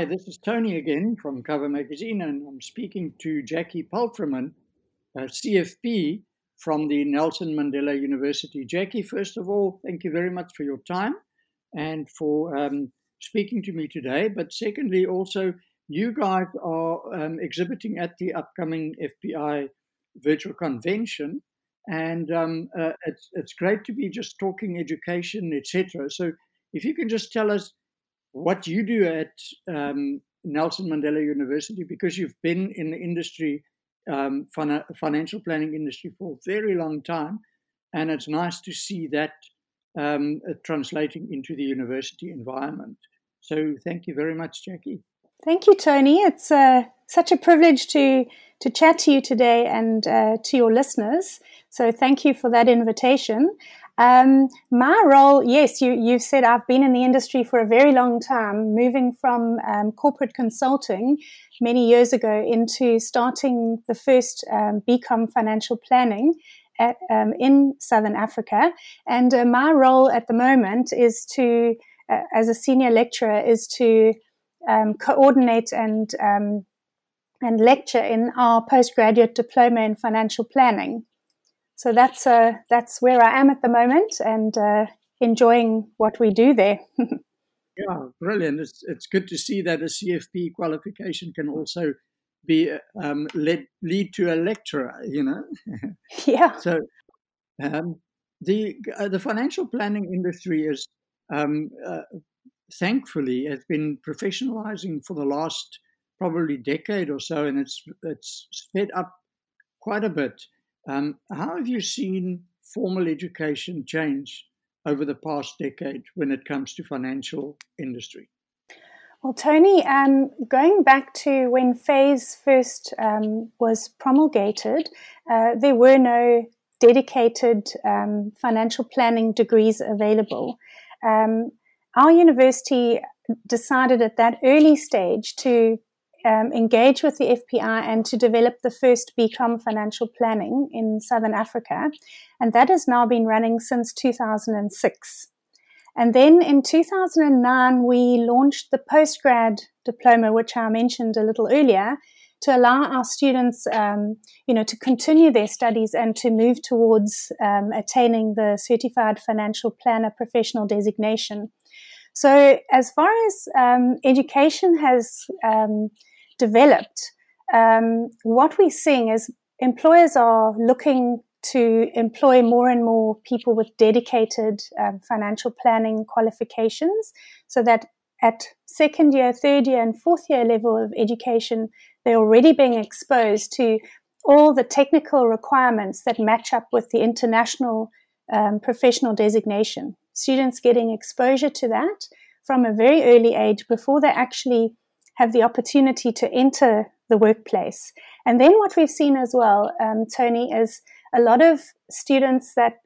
Hi, this is Tony again from Cover Magazine, and I'm speaking to Jackie Palfreman, CFP from the Nelson Mandela University. Jackie, first of all, thank you very much for your time and for um, speaking to me today. But secondly, also, you guys are um, exhibiting at the upcoming FPI virtual convention, and um, uh, it's, it's great to be just talking education, etc. So, if you can just tell us what you do at um, Nelson Mandela University, because you've been in the industry, um, financial planning industry for a very long time, and it's nice to see that um, uh, translating into the university environment. So, thank you very much, Jackie. Thank you, Tony. It's uh, such a privilege to to chat to you today and uh, to your listeners. So, thank you for that invitation. Um, my role, yes, you, you've said I've been in the industry for a very long time, moving from um, corporate consulting many years ago into starting the first um, BCom financial planning at, um, in Southern Africa. And uh, my role at the moment is to, uh, as a senior lecturer, is to um, coordinate and um, and lecture in our postgraduate diploma in financial planning so that's uh, that's where I am at the moment and uh, enjoying what we do there. yeah, brilliant. It's it's good to see that a CFP qualification can also be um, led, lead to a lecturer. You know. yeah. So um, the uh, the financial planning industry is um, uh, thankfully has been professionalizing for the last probably decade or so, and it's it's sped up quite a bit. Um, how have you seen formal education change over the past decade when it comes to financial industry? Well, Tony, um, going back to when FAIS first um, was promulgated, uh, there were no dedicated um, financial planning degrees available. Um, our university decided at that early stage to um, engage with the FPI and to develop the first BCom financial planning in Southern Africa. And that has now been running since 2006. And then in 2009, we launched the postgrad diploma, which I mentioned a little earlier, to allow our students, um, you know, to continue their studies and to move towards um, attaining the certified financial planner professional designation. So, as far as um, education has um, developed, um, what we're seeing is employers are looking to employ more and more people with dedicated um, financial planning qualifications so that at second year, third year, and fourth year level of education, they're already being exposed to all the technical requirements that match up with the international um, professional designation. Students getting exposure to that from a very early age before they actually have the opportunity to enter the workplace. And then what we've seen as well, um, Tony, is a lot of students that,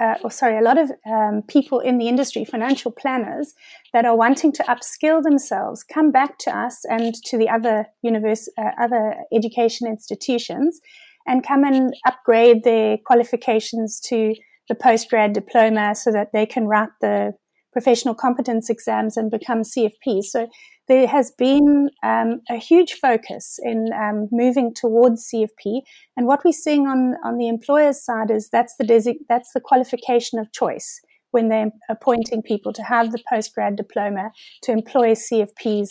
uh, or sorry, a lot of um, people in the industry, financial planners, that are wanting to upskill themselves, come back to us and to the other universe, uh, other education institutions, and come and upgrade their qualifications to the postgrad diploma so that they can write the professional competence exams and become CFPs. So there has been um, a huge focus in um, moving towards CFP, and what we're seeing on on the employer's side is that's the desi- that's the qualification of choice when they're appointing people to have the postgrad diploma to employ CFPs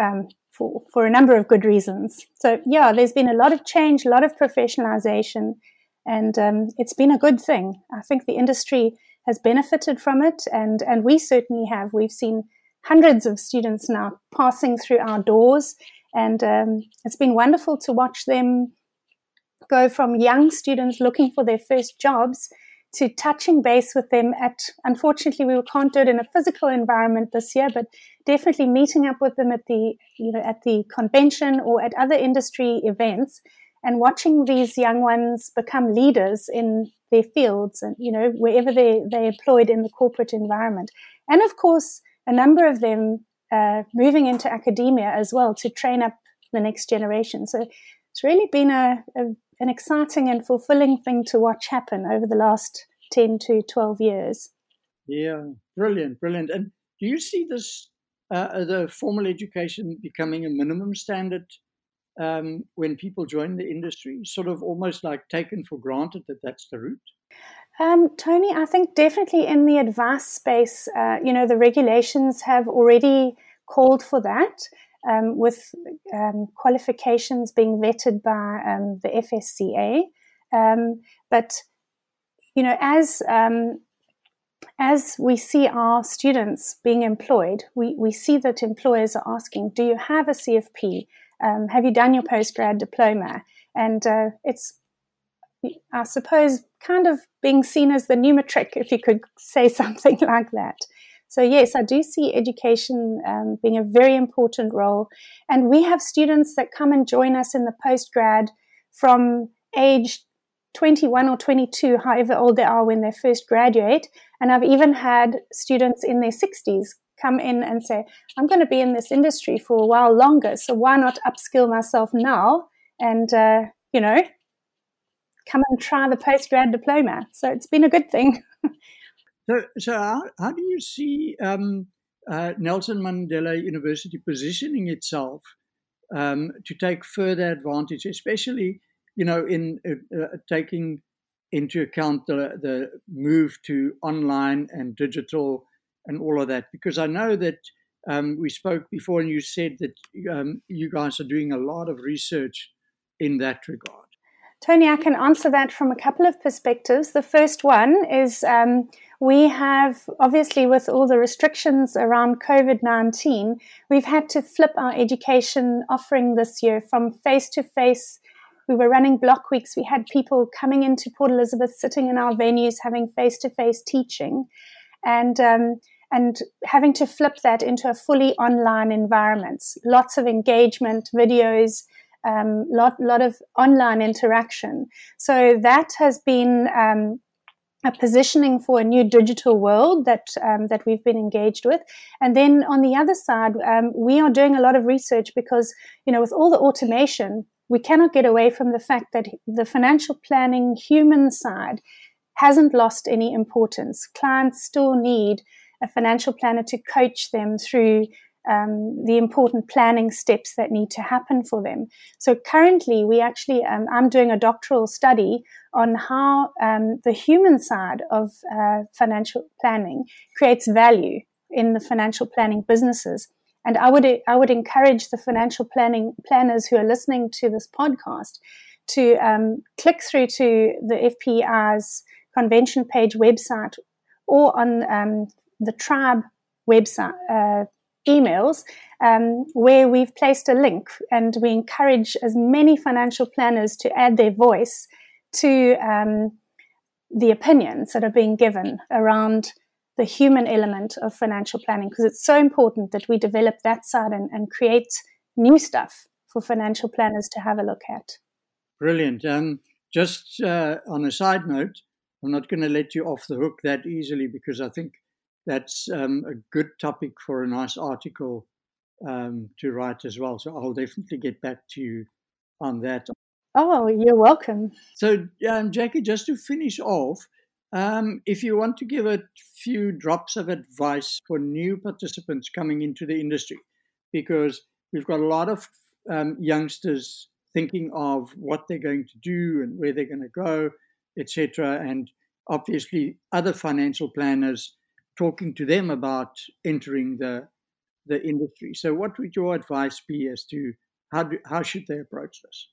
um, for for a number of good reasons. So yeah, there's been a lot of change, a lot of professionalization, and um, it's been a good thing. I think the industry has benefited from it, and and we certainly have. We've seen hundreds of students now passing through our doors, and um, it's been wonderful to watch them go from young students looking for their first jobs to touching base with them at unfortunately we can't do it in a physical environment this year but definitely meeting up with them at the you know at the convention or at other industry events and watching these young ones become leaders in their fields and you know wherever they they're employed in the corporate environment. And of course a number of them uh, moving into academia as well to train up the next generation. So it's really been a, a, an exciting and fulfilling thing to watch happen over the last 10 to 12 years. Yeah, brilliant, brilliant. And do you see this uh, the formal education becoming a minimum standard um, when people join the industry, sort of almost like taken for granted that that's the route? Um, Tony, I think definitely in the advice space, uh, you know, the regulations have already called for that. Um, with um, qualifications being vetted by um, the FSCA. Um, but you know, as um, as we see our students being employed, we, we see that employers are asking, "Do you have a CFP? Have you done your postgrad diploma?" And uh, it's, I suppose, kind of being seen as the new matric, if you could say something like that. So, yes, I do see education um, being a very important role. And we have students that come and join us in the postgrad from age 21 or 22, however old they are when they first graduate. And I've even had students in their 60s come in and say, I'm going to be in this industry for a while longer. So why not upskill myself now and, uh, you know, come and try the postgrad diploma? So it's been a good thing. So, so how, how do you see um, uh, Nelson Mandela University positioning itself um, to take further advantage, especially, you know, in uh, uh, taking into account the, the move to online and digital and all of that? Because I know that um, we spoke before and you said that um, you guys are doing a lot of research in that regard. Tony, I can answer that from a couple of perspectives. The first one is um, we have, obviously, with all the restrictions around COVID 19, we've had to flip our education offering this year from face to face. We were running block weeks. We had people coming into Port Elizabeth, sitting in our venues, having face to face teaching. And um, and having to flip that into a fully online environment. Lots of engagement, videos, um, lot lot of online interaction. So that has been um, a positioning for a new digital world that um, that we've been engaged with. And then on the other side, um, we are doing a lot of research because you know with all the automation, we cannot get away from the fact that the financial planning human side hasn't lost any importance. Clients still need a financial planner to coach them through um, the important planning steps that need to happen for them. So currently, we actually, um, I'm doing a doctoral study on how um, the human side of uh, financial planning creates value in the financial planning businesses. And I would I would encourage the financial planning planners who are listening to this podcast to um, click through to the FPI's convention page website or on um, the Tribe website. Uh, emails um, where we've placed a link and we encourage as many financial planners to add their voice to um, the opinions that are being given around the human element of financial planning because it's so important that we develop that side and, and create new stuff for financial planners to have a look at. Brilliant. Um, just uh, on a side note, I'm not going to let you off the hook that easily because I think that's um, a good topic for a nice article um, to write as well. So I'll definitely get back to you on that. Oh, you're welcome. So, um, Jackie, just to finish off, um, if you want to give a few drops of advice for new participants coming into the industry, because we've got a lot of um, youngsters thinking of what they're going to do and where they're going to go, etc., and obviously other financial planners talking to them about entering the the industry. So, what would your advice be as to how do, how should they approach this?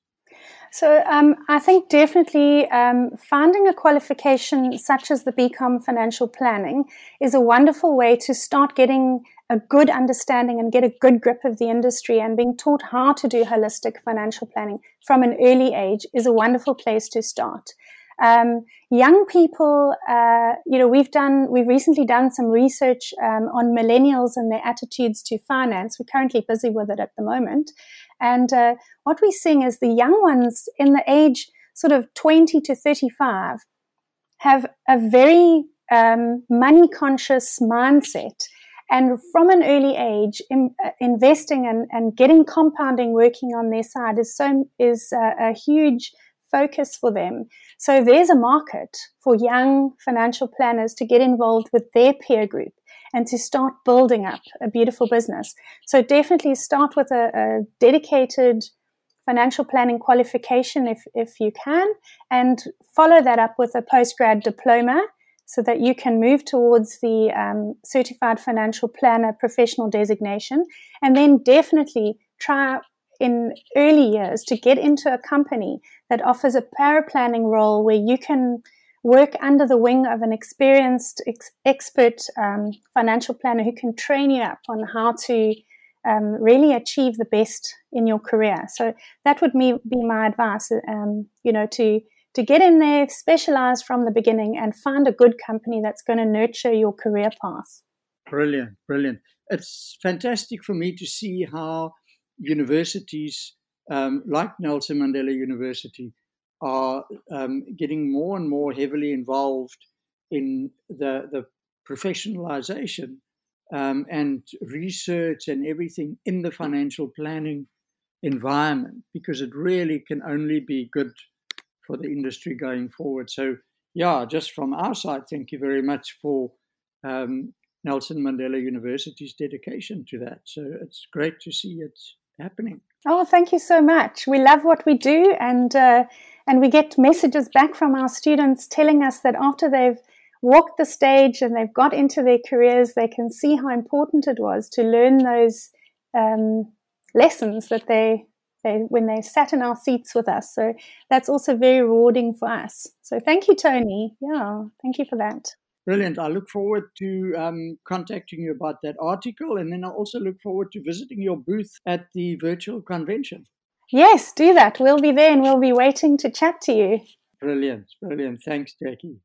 So, um, I think definitely um, finding a qualification such as the BCom Financial Planning is a wonderful way to start getting a good understanding and get a good grip of the industry and being taught how to do holistic financial planning from an early age is a wonderful place to start. Um, young people, uh, you know, we've done, we've recently done some research um, on millennials and their attitudes to finance. We're currently busy with it at the moment. And uh, what we're seeing is the young ones in the age sort of 20 to 35 have a very um, money conscious mindset. And from an early age, in, uh, investing and, and getting compounding working on their side is so is a, a huge focus for them. So there's a market for young financial planners to get involved with their peer group and to start building up a beautiful business. So definitely start with a, a dedicated financial planning qualification if, if you can, and follow that up with a postgrad diploma so that you can move towards the um, certified financial planner professional designation. And then definitely try in early years to get into a company that offers a paraplanning role where you can work under the wing of an experienced ex- expert um, financial planner who can train you up on how to um, really achieve the best in your career. So that would be, be my advice. Um, you know, to to get in there, specialize from the beginning, and find a good company that's going to nurture your career path. Brilliant, brilliant. It's fantastic for me to see how universities um, like Nelson Mandela University are um, getting more and more heavily involved in the, the professionalization um, and research and everything in the financial planning environment because it really can only be good for the industry going forward. So, yeah, just from our side, thank you very much for um, Nelson Mandela University's dedication to that. So, it's great to see it happening. Oh, thank you so much. We love what we do, and uh, and we get messages back from our students telling us that after they've walked the stage and they've got into their careers, they can see how important it was to learn those um, lessons that they, they when they sat in our seats with us. So that's also very rewarding for us. So thank you, Tony. Yeah, thank you for that. Brilliant. I look forward to um, contacting you about that article, and then I also look forward to visiting your booth at the virtual convention. Yes, do that. We'll be there and we'll be waiting to chat to you. Brilliant. Brilliant. Thanks, Jackie.